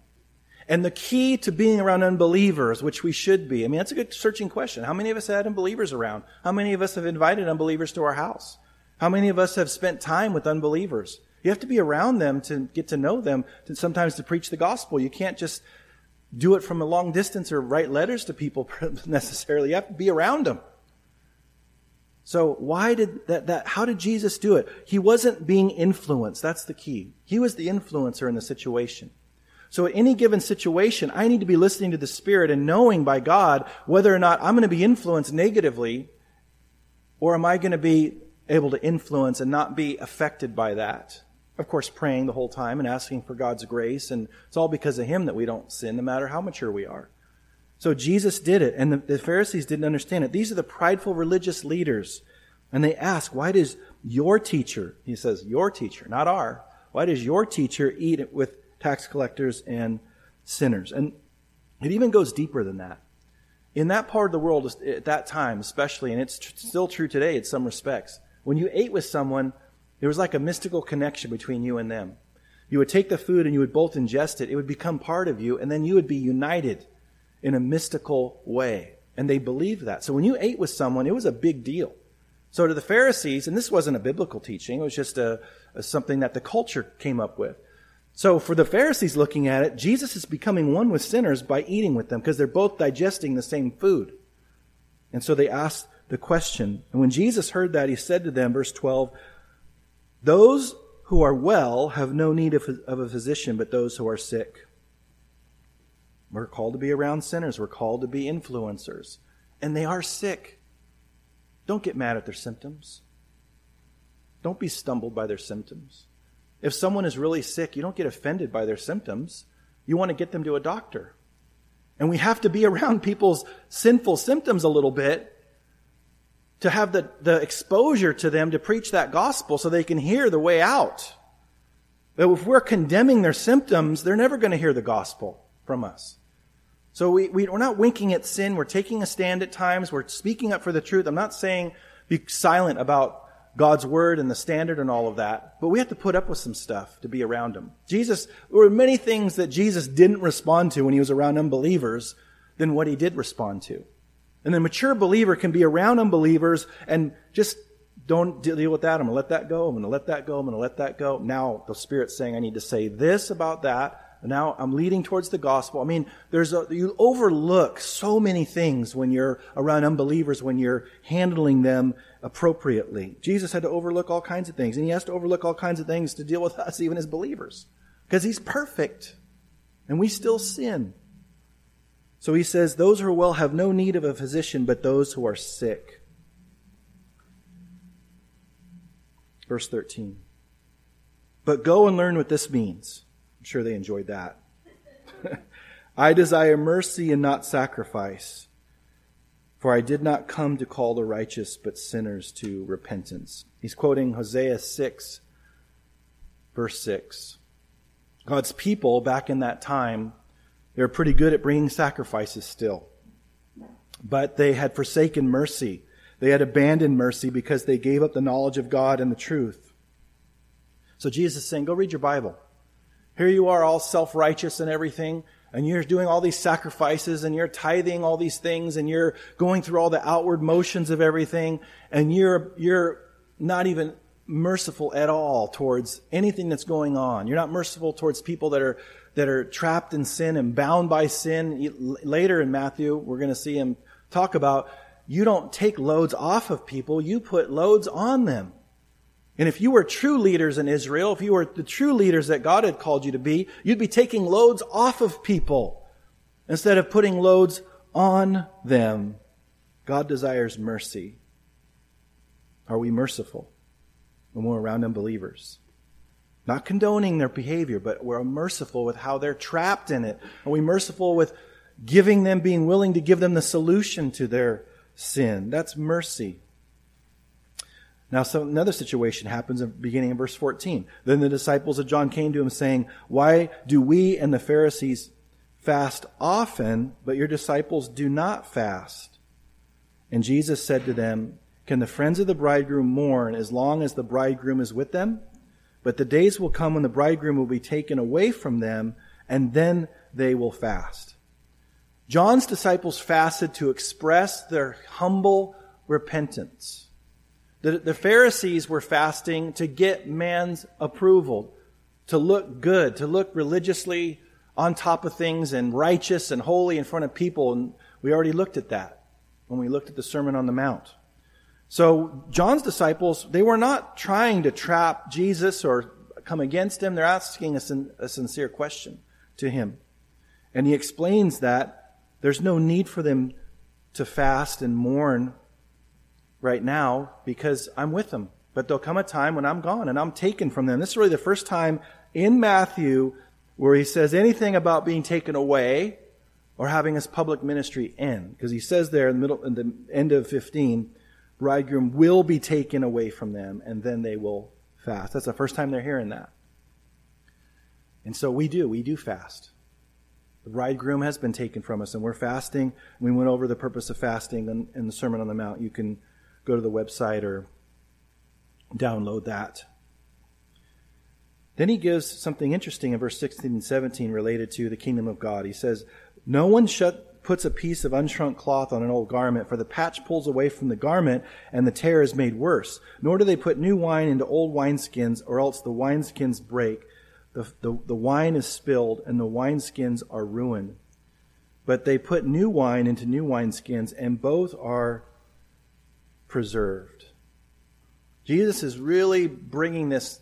And the key to being around unbelievers, which we should be, I mean, that's a good searching question. How many of us had unbelievers around? How many of us have invited unbelievers to our house? How many of us have spent time with unbelievers? You have to be around them to get to know them, to sometimes to preach the gospel. You can't just do it from a long distance or write letters to people necessarily. You have to be around them. So why did that, that, how did Jesus do it? He wasn't being influenced. That's the key. He was the influencer in the situation. So at any given situation, I need to be listening to the Spirit and knowing by God whether or not I'm going to be influenced negatively or am I going to be able to influence and not be affected by that. Of course, praying the whole time and asking for God's grace. And it's all because of Him that we don't sin, no matter how mature we are. So Jesus did it, and the, the Pharisees didn't understand it. These are the prideful religious leaders. And they ask, why does your teacher, he says, your teacher, not our, why does your teacher eat with tax collectors and sinners. And it even goes deeper than that. In that part of the world, at that time especially, and it's tr- still true today in some respects, when you ate with someone, there was like a mystical connection between you and them. You would take the food and you would both ingest it. It would become part of you, and then you would be united in a mystical way. And they believed that. So when you ate with someone, it was a big deal. So to the Pharisees, and this wasn't a biblical teaching, it was just a, a something that the culture came up with. So for the Pharisees looking at it, Jesus is becoming one with sinners by eating with them because they're both digesting the same food. And so they asked the question. And when Jesus heard that, he said to them, verse 12, Those who are well have no need of, of a physician, but those who are sick. We're called to be around sinners. We're called to be influencers. And they are sick. Don't get mad at their symptoms. Don't be stumbled by their symptoms. If someone is really sick, you don't get offended by their symptoms. You want to get them to a doctor. And we have to be around people's sinful symptoms a little bit to have the, the exposure to them to preach that gospel so they can hear the way out. But if we're condemning their symptoms, they're never going to hear the gospel from us. So we, we, we're not winking at sin. We're taking a stand at times. We're speaking up for the truth. I'm not saying be silent about God's word and the standard and all of that. But we have to put up with some stuff to be around him. Jesus, there were many things that Jesus didn't respond to when he was around unbelievers than what he did respond to. And the mature believer can be around unbelievers and just don't deal with that. I'm going to let that go. I'm going to let that go. I'm going to let that go. Now the Spirit's saying I need to say this about that now I'm leading towards the gospel. I mean, there's a, you overlook so many things when you're around unbelievers, when you're handling them appropriately. Jesus had to overlook all kinds of things, and he has to overlook all kinds of things to deal with us, even as believers, because he's perfect, and we still sin. So he says, Those who are well have no need of a physician, but those who are sick. Verse 13. But go and learn what this means. I'm sure they enjoyed that. I desire mercy and not sacrifice, for I did not come to call the righteous, but sinners to repentance. He's quoting Hosea 6, verse 6. God's people back in that time, they were pretty good at bringing sacrifices still. But they had forsaken mercy. They had abandoned mercy because they gave up the knowledge of God and the truth. So Jesus is saying, go read your Bible. Here you are all self-righteous and everything, and you're doing all these sacrifices and you're tithing all these things and you're going through all the outward motions of everything and you're, you're not even merciful at all towards anything that's going on. You're not merciful towards people that are, that are trapped in sin and bound by sin. Later in Matthew, we're going to see him talk about you don't take loads off of people, you put loads on them. And if you were true leaders in Israel, if you were the true leaders that God had called you to be, you'd be taking loads off of people instead of putting loads on them. God desires mercy. Are we merciful when we're around unbelievers? Not condoning their behavior, but we're merciful with how they're trapped in it. Are we merciful with giving them, being willing to give them the solution to their sin? That's mercy. Now, another situation happens in beginning in verse 14. Then the disciples of John came to him saying, Why do we and the Pharisees fast often, but your disciples do not fast? And Jesus said to them, Can the friends of the bridegroom mourn as long as the bridegroom is with them? But the days will come when the bridegroom will be taken away from them, and then they will fast. John's disciples fasted to express their humble repentance. The, the Pharisees were fasting to get man's approval, to look good, to look religiously on top of things and righteous and holy in front of people. And we already looked at that when we looked at the Sermon on the Mount. So John's disciples, they were not trying to trap Jesus or come against him. They're asking a, sin, a sincere question to him. And he explains that there's no need for them to fast and mourn right now because I'm with them. But there'll come a time when I'm gone and I'm taken from them. This is really the first time in Matthew where he says anything about being taken away or having his public ministry end. Because he says there in the middle, in the end of 15, bridegroom will be taken away from them and then they will fast. That's the first time they're hearing that. And so we do, we do fast. The bridegroom has been taken from us and we're fasting. We went over the purpose of fasting in, in the Sermon on the Mount. You can go to the website or download that. Then he gives something interesting in verse 16 and 17 related to the kingdom of God. He says, No one shut, puts a piece of unshrunk cloth on an old garment, for the patch pulls away from the garment, and the tear is made worse. Nor do they put new wine into old wineskins, or else the wineskins break. The, the, the wine is spilled, and the wineskins are ruined. But they put new wine into new wineskins, and both are preserved. Jesus is really bringing this,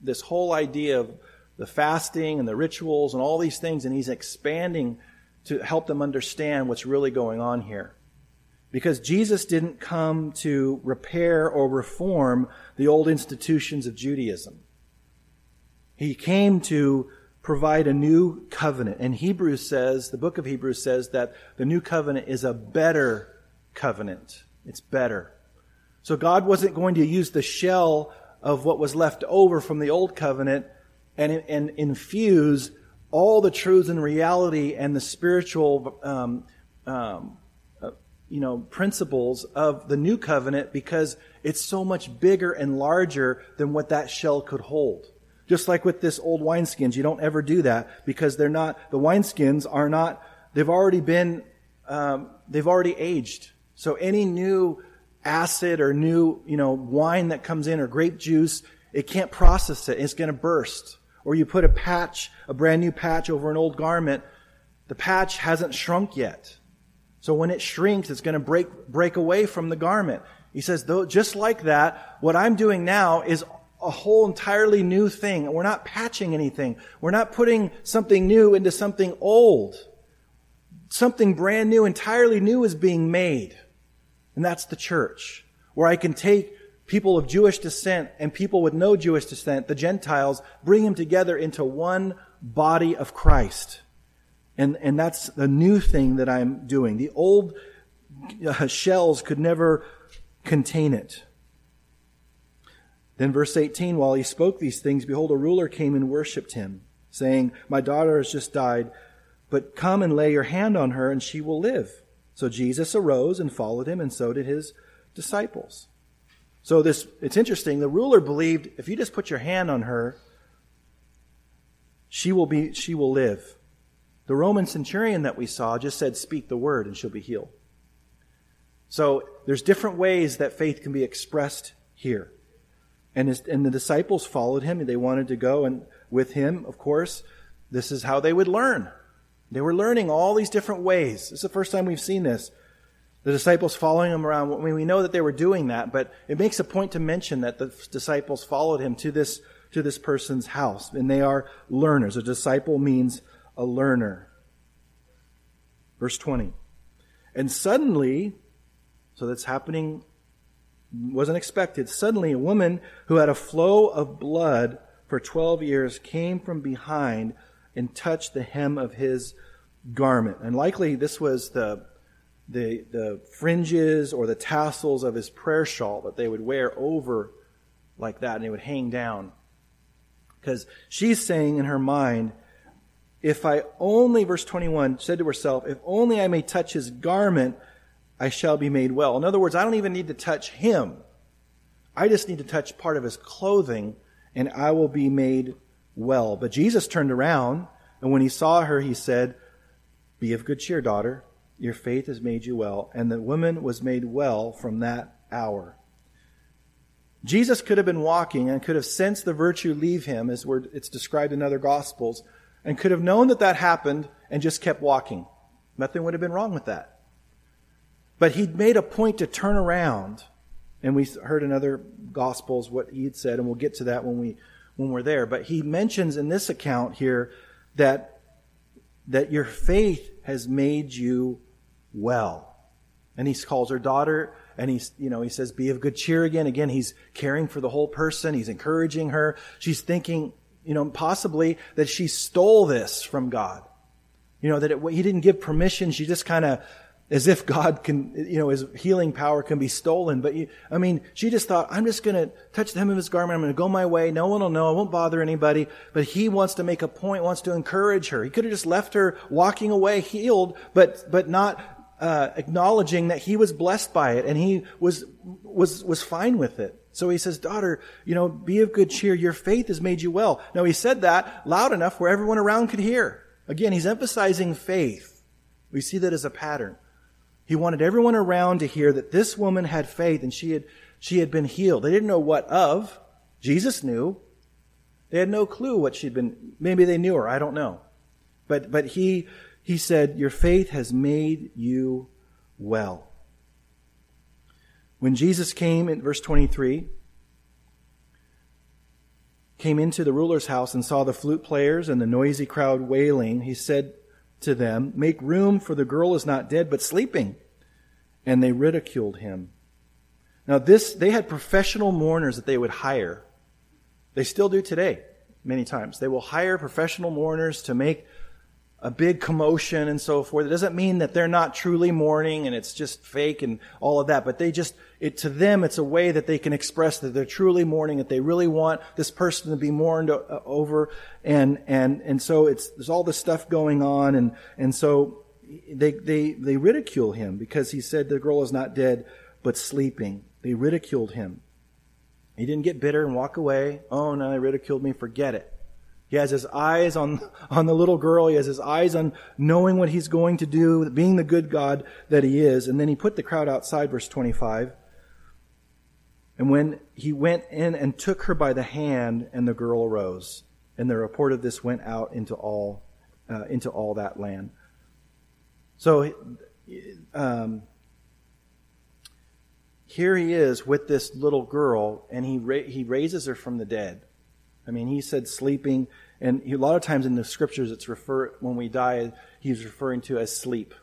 this whole idea of the fasting and the rituals and all these things, and he's expanding to help them understand what's really going on here. Because Jesus didn't come to repair or reform the old institutions of Judaism. He came to provide a new covenant. And Hebrews says, the book of Hebrews says that the new covenant is a better covenant. It's better. So God wasn't going to use the shell of what was left over from the old covenant and, and infuse all the truths and reality and the spiritual, um, um, uh, you know, principles of the new covenant because it's so much bigger and larger than what that shell could hold. Just like with this old wineskins, you don't ever do that because they're not, the wineskins are not, they've already been, um, they've already aged. So any new acid or new, you know, wine that comes in or grape juice, it can't process it. It's going to burst. Or you put a patch, a brand new patch over an old garment. The patch hasn't shrunk yet. So when it shrinks, it's going to break, break away from the garment. He says, though, just like that, what I'm doing now is a whole entirely new thing. We're not patching anything. We're not putting something new into something old. Something brand new, entirely new is being made. And that's the church, where I can take people of Jewish descent and people with no Jewish descent, the Gentiles, bring them together into one body of Christ. And, and that's the new thing that I'm doing. The old uh, shells could never contain it. Then verse 18, while he spoke these things, behold, a ruler came and worshipped him, saying, My daughter has just died, but come and lay your hand on her and she will live. So Jesus arose and followed him, and so did his disciples. So this, it's interesting. The ruler believed if you just put your hand on her, she will be, she will live. The Roman centurion that we saw just said, speak the word and she'll be healed. So there's different ways that faith can be expressed here. And, and the disciples followed him. They wanted to go and with him, of course. This is how they would learn. They were learning all these different ways. This is the first time we've seen this. The disciples following him around, I mean, we know that they were doing that, but it makes a point to mention that the disciples followed him to this, to this person's house, and they are learners. A disciple means a learner. Verse 20. And suddenly, so that's happening, wasn't expected. Suddenly, a woman who had a flow of blood for 12 years came from behind and touched the hem of his garment. And likely this was the the, the fringes or the tassels of his prayer shawl that they would wear over like that and it would hang down. Because she's saying in her mind, if I only, verse 21, said to herself, if only I may touch his garment, I shall be made well. In other words, I don't even need to touch him. I just need to touch part of his clothing and I will be made well. But Jesus turned around and when he saw her, he said, Be of good cheer, daughter your faith has made you well. And the woman was made well from that hour. Jesus could have been walking and could have sensed the virtue leave him, as it's described in other Gospels, and could have known that that happened and just kept walking. Nothing would have been wrong with that. But he'd made a point to turn around, and we heard in other Gospels what he had said, and we'll get to that when we when we're there. But he mentions in this account here that that your faith has made you well. And he calls her daughter and he's, you know, he says, be of good cheer again. Again, he's caring for the whole person. He's encouraging her. She's thinking, you know, possibly that she stole this from God. You know, that it, he didn't give permission. She just kind of as if God can, you know, his healing power can be stolen. But you, I mean, she just thought, I'm just going to touch the hem of his garment. I'm going to go my way. No one will know. I won't bother anybody. But he wants to make a point, wants to encourage her. He could have just left her walking away healed, but, but not, uh, acknowledging that he was blessed by it and he was, was, was fine with it. So he says, daughter, you know, be of good cheer. Your faith has made you well. Now he said that loud enough where everyone around could hear. Again, he's emphasizing faith. We see that as a pattern. He wanted everyone around to hear that this woman had faith and she had, she had been healed. They didn't know what of. Jesus knew. They had no clue what she'd been, maybe they knew her, I don't know. But, but he, he said, your faith has made you well. When Jesus came in verse 23, came into the ruler's house and saw the flute players and the noisy crowd wailing, he said to them, Make room, for the girl is not dead, but sleeping. And they ridiculed him. Now, this, they had professional mourners that they would hire. They still do today, many times. They will hire professional mourners to make a big commotion and so forth. It doesn't mean that they're not truly mourning and it's just fake and all of that, but they just, it, to them, it's a way that they can express that they're truly mourning, that they really want this person to be mourned uh, over. And, and, and so it's, there's all this stuff going on. And, and so they, they, they ridicule him because he said the girl is not dead, but sleeping. They ridiculed him. He didn't get bitter and walk away. Oh no, they ridiculed me. Forget it. He has his eyes on, on the little girl. He has his eyes on knowing what he's going to do, being the good God that he is. And then he put the crowd outside, verse 25. And when he went in and took her by the hand, and the girl arose. And the report of this went out into all, uh, into all that land. So, um, here he is with this little girl, and he, ra- he raises her from the dead. I mean, he said sleeping, and he, a lot of times in the scriptures, it's refer when we die, he's referring to as sleep.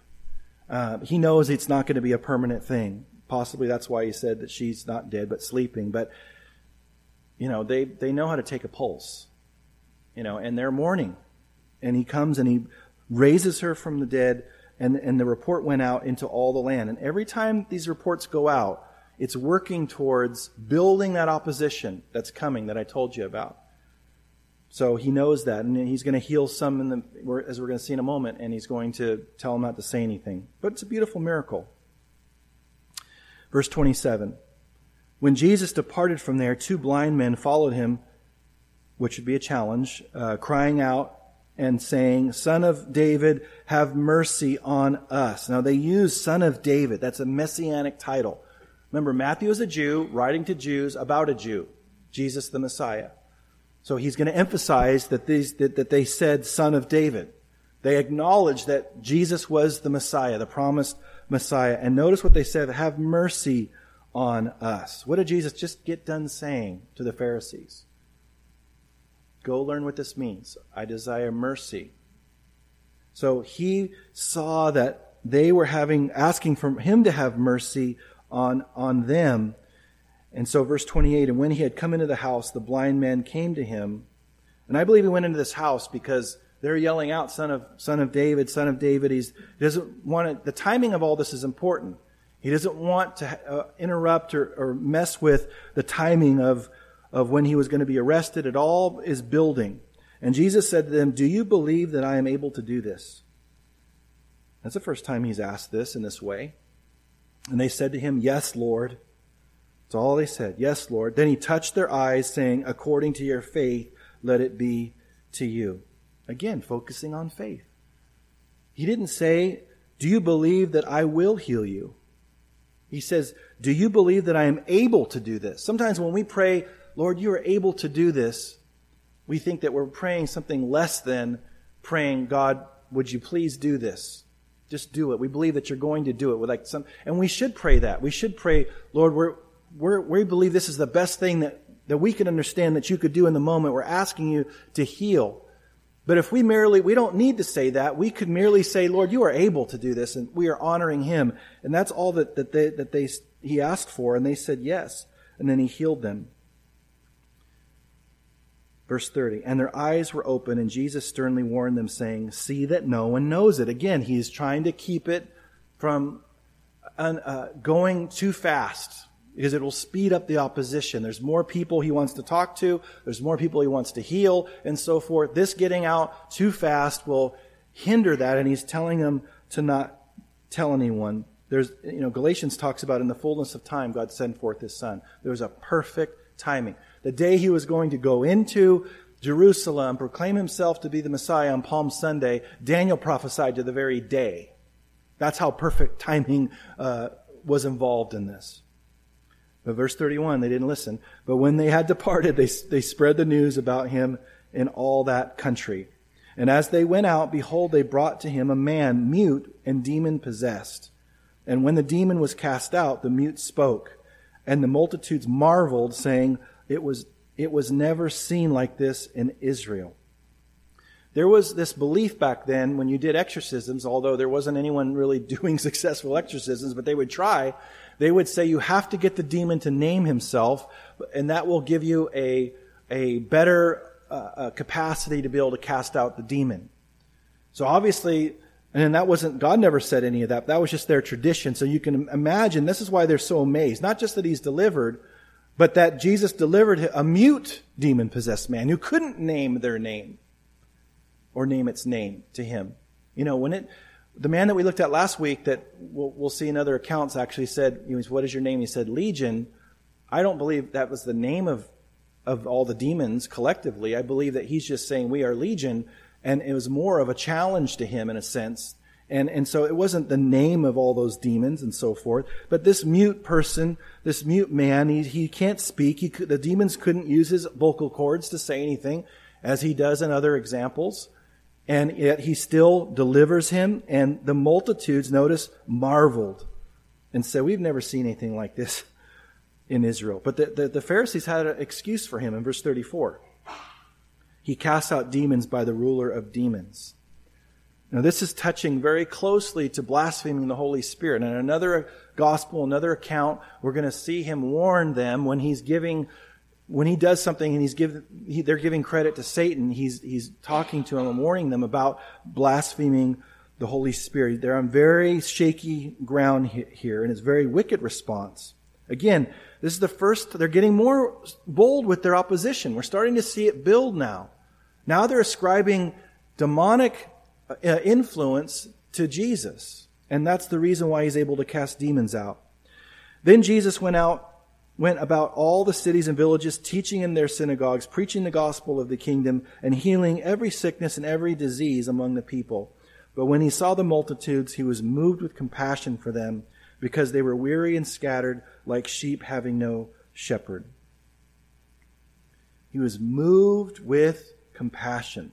Uh, he knows it's not going to be a permanent thing. Possibly that's why he said that she's not dead but sleeping. But you know, they they know how to take a pulse. You know, and they're mourning, and he comes and he raises her from the dead, and and the report went out into all the land. And every time these reports go out, it's working towards building that opposition that's coming that I told you about. So he knows that, and he's going to heal some, in the, as we're going to see in a moment, and he's going to tell them not to say anything. But it's a beautiful miracle. Verse 27 When Jesus departed from there, two blind men followed him, which would be a challenge, uh, crying out and saying, Son of David, have mercy on us. Now they use Son of David. That's a messianic title. Remember, Matthew is a Jew writing to Jews about a Jew, Jesus the Messiah. So he's going to emphasize that, these, that, that they said son of David. They acknowledge that Jesus was the Messiah, the promised Messiah. And notice what they said have mercy on us. What did Jesus just get done saying to the Pharisees? Go learn what this means. I desire mercy. So he saw that they were having, asking for him to have mercy on, on them. And so verse 28, and when he had come into the house, the blind man came to him. And I believe he went into this house because they're yelling out, son of, son of David, son of David. He's, he doesn't want the timing of all this is important. He doesn't want to uh, interrupt or, or mess with the timing of, of when he was going to be arrested. It all is building. And Jesus said to them, Do you believe that I am able to do this? That's the first time he's asked this in this way. And they said to him, Yes, Lord. That's all they said. Yes, Lord. Then he touched their eyes, saying, According to your faith, let it be to you. Again, focusing on faith. He didn't say, Do you believe that I will heal you? He says, Do you believe that I am able to do this? Sometimes when we pray, Lord, you are able to do this, we think that we're praying something less than praying, God, would you please do this? Just do it. We believe that you're going to do it with like some, and we should pray that. We should pray, Lord, we're, we're, we believe this is the best thing that, that we can understand that you could do in the moment. We're asking you to heal. But if we merely, we don't need to say that. We could merely say, Lord, you are able to do this and we are honoring him. And that's all that, that they, that they, he asked for. And they said yes. And then he healed them. Verse 30, and their eyes were open, and Jesus sternly warned them, saying, See that no one knows it. Again, he's trying to keep it from uh, going too fast because it will speed up the opposition. There's more people he wants to talk to, there's more people he wants to heal, and so forth. This getting out too fast will hinder that, and he's telling them to not tell anyone. There's, you know, Galatians talks about in the fullness of time, God sent forth his son. There was a perfect timing. The day he was going to go into Jerusalem, proclaim himself to be the Messiah on Palm Sunday, Daniel prophesied to the very day. That's how perfect timing uh, was involved in this. But verse 31, they didn't listen. But when they had departed, they, they spread the news about him in all that country. And as they went out, behold, they brought to him a man mute and demon possessed. And when the demon was cast out, the mute spoke. And the multitudes marveled, saying, It was, it was never seen like this in Israel. There was this belief back then when you did exorcisms, although there wasn't anyone really doing successful exorcisms, but they would try, they would say you have to get the demon to name himself, and that will give you a, a better uh, uh, capacity to be able to cast out the demon. So obviously, and that wasn't, God never said any of that. That was just their tradition. So you can imagine this is why they're so amazed. Not just that he's delivered, but that Jesus delivered a mute demon possessed man who couldn't name their name or name its name to him. You know, when it, the man that we looked at last week that we'll, we'll see in other accounts actually said, what is your name? He said, Legion. I don't believe that was the name of, of all the demons collectively. I believe that he's just saying we are Legion. And it was more of a challenge to him in a sense. And, and so it wasn't the name of all those demons and so forth. But this mute person, this mute man, he, he can't speak. He the demons couldn't use his vocal cords to say anything as he does in other examples and yet he still delivers him. And the multitudes, notice, marveled and said, We've never seen anything like this in Israel. But the, the, the Pharisees had an excuse for him in verse 34. He casts out demons by the ruler of demons. Now, this is touching very closely to blaspheming the Holy Spirit. And another gospel, another account, we're going to see him warn them when he's giving when he does something and he's give, he, they're giving credit to Satan, he's, he's talking to them and warning them about blaspheming the Holy Spirit. They're on very shaky ground here, and it's very wicked response. Again, this is the first, they're getting more bold with their opposition. We're starting to see it build now. Now they're ascribing demonic uh, influence to Jesus. And that's the reason why he's able to cast demons out. Then Jesus went out went about all the cities and villages, teaching in their synagogues, preaching the gospel of the kingdom, and healing every sickness and every disease among the people. But when he saw the multitudes, he was moved with compassion for them, because they were weary and scattered, like sheep having no shepherd. He was moved with compassion.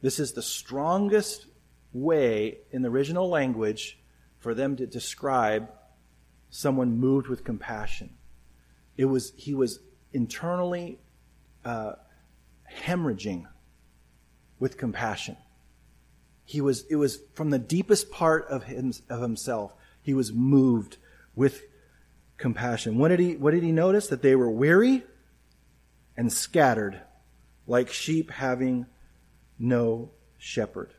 This is the strongest way in the original language for them to describe someone moved with compassion. It was, he was internally uh, hemorrhaging with compassion. He was, it was from the deepest part of, him, of himself. He was moved with compassion. What did he, what did he notice? That they were weary and scattered like sheep having no shepherd.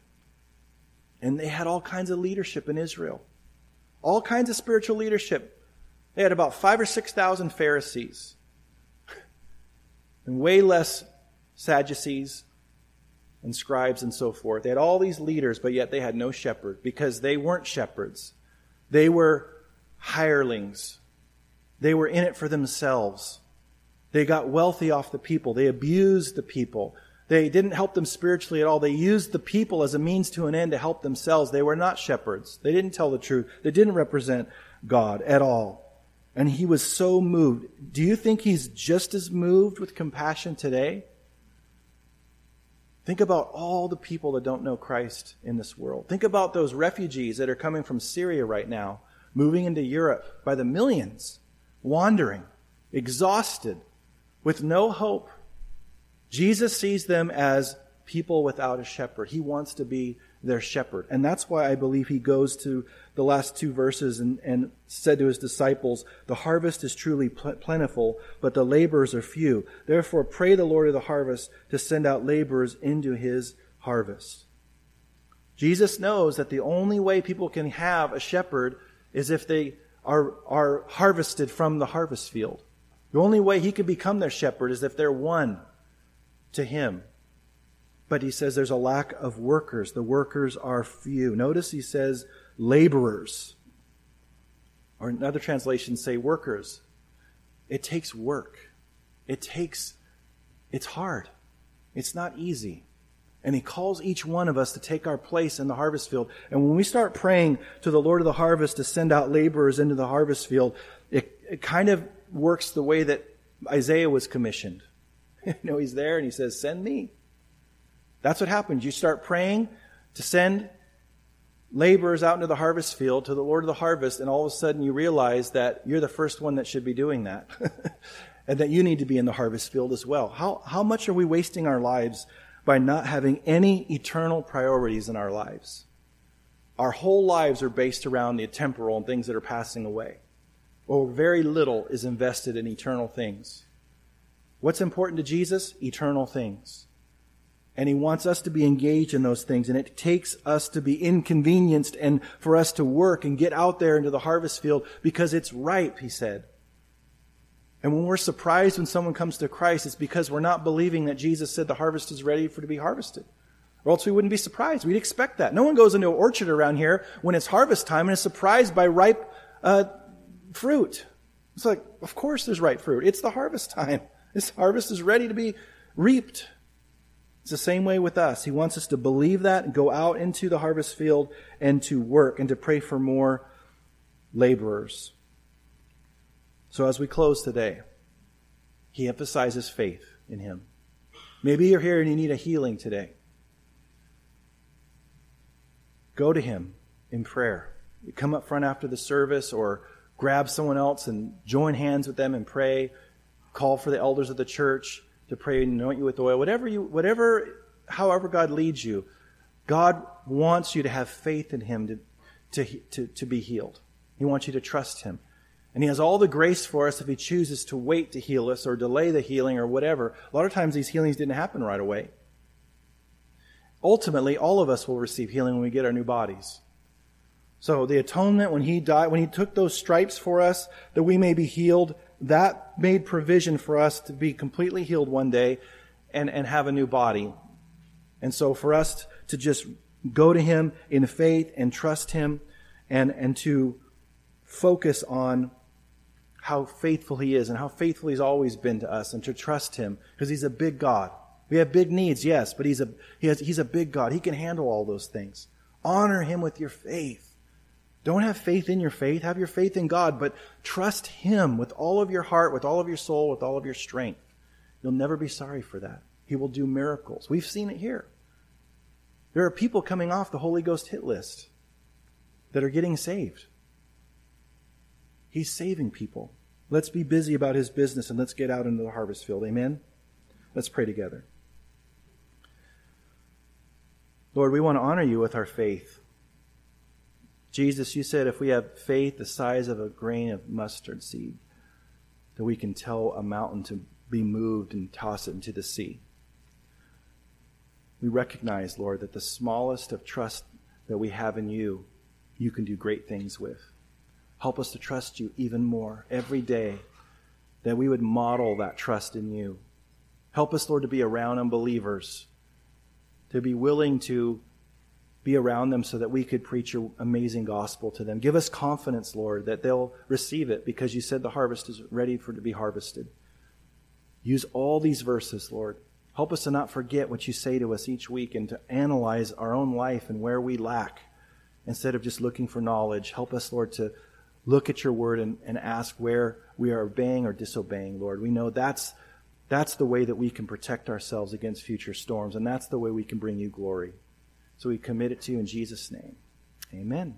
And they had all kinds of leadership in Israel. All kinds of spiritual leadership. They had about five or six thousand Pharisees. And way less Sadducees and scribes and so forth. They had all these leaders, but yet they had no shepherd because they weren't shepherds. They were hirelings. They were in it for themselves. They got wealthy off the people. They abused the people. They didn't help them spiritually at all. They used the people as a means to an end to help themselves. They were not shepherds. They didn't tell the truth. They didn't represent God at all. And he was so moved. Do you think he's just as moved with compassion today? Think about all the people that don't know Christ in this world. Think about those refugees that are coming from Syria right now, moving into Europe by the millions, wandering, exhausted, with no hope. Jesus sees them as people without a shepherd. He wants to be their shepherd. And that's why I believe he goes to the last two verses and, and said to his disciples, The harvest is truly pl- plentiful, but the laborers are few. Therefore, pray the Lord of the harvest to send out laborers into his harvest. Jesus knows that the only way people can have a shepherd is if they are, are harvested from the harvest field. The only way he can become their shepherd is if they're won to him. But he says there's a lack of workers. The workers are few. Notice he says laborers. Or another translation say workers. It takes work. It takes, it's hard. It's not easy. And he calls each one of us to take our place in the harvest field. And when we start praying to the Lord of the harvest to send out laborers into the harvest field, it, it kind of works the way that Isaiah was commissioned. you know, he's there and he says, Send me. That's what happens. You start praying to send laborers out into the harvest field to the Lord of the harvest, and all of a sudden you realize that you're the first one that should be doing that. and that you need to be in the harvest field as well. How, how much are we wasting our lives by not having any eternal priorities in our lives? Our whole lives are based around the temporal and things that are passing away. Or very little is invested in eternal things. What's important to Jesus? Eternal things. And he wants us to be engaged in those things. And it takes us to be inconvenienced and for us to work and get out there into the harvest field because it's ripe, he said. And when we're surprised when someone comes to Christ, it's because we're not believing that Jesus said the harvest is ready for to be harvested. Or else we wouldn't be surprised. We'd expect that. No one goes into an orchard around here when it's harvest time and is surprised by ripe uh, fruit. It's like, of course there's ripe fruit. It's the harvest time. This harvest is ready to be reaped. It's the same way with us. He wants us to believe that and go out into the harvest field and to work and to pray for more laborers. So as we close today, he emphasizes faith in him. Maybe you're here and you need a healing today. Go to him in prayer. Come up front after the service or grab someone else and join hands with them and pray. Call for the elders of the church to pray and anoint you with oil, whatever you, whatever, however God leads you, God wants you to have faith in Him to, to, to, to be healed. He wants you to trust Him. And He has all the grace for us if He chooses to wait to heal us or delay the healing or whatever. A lot of times these healings didn't happen right away. Ultimately, all of us will receive healing when we get our new bodies. So the atonement, when He died, when He took those stripes for us, that we may be healed, that made provision for us to be completely healed one day and, and have a new body. And so for us to just go to Him in faith and trust Him and, and to focus on how faithful He is and how faithful He's always been to us and to trust Him because He's a big God. We have big needs, yes, but He's a, he has, he's a big God. He can handle all those things. Honor Him with your faith. Don't have faith in your faith. Have your faith in God, but trust Him with all of your heart, with all of your soul, with all of your strength. You'll never be sorry for that. He will do miracles. We've seen it here. There are people coming off the Holy Ghost hit list. that are getting saved. He's saving people. Let's be busy about his business and let's get out into the harvest field. Amen? Let's pray together. Lord, we want to honor you with our faith. Jesus, you said if we have faith the size of a grain of mustard seed, that we can tell a mountain to be moved and toss it into the sea. We recognize, Lord, that the smallest of trust that we have in you, you can do great things with. Help us to trust you even more every day, that we would model that trust in you. Help us, Lord, to be around unbelievers, to be willing to be around them so that we could preach your amazing gospel to them. Give us confidence, Lord, that they'll receive it because you said the harvest is ready for to be harvested. Use all these verses, Lord. Help us to not forget what you say to us each week and to analyze our own life and where we lack instead of just looking for knowledge. Help us, Lord, to look at your word and, and ask where we are obeying or disobeying, Lord. We know that's, that's the way that we can protect ourselves against future storms, and that's the way we can bring you glory. So we commit it to you in Jesus' name. Amen.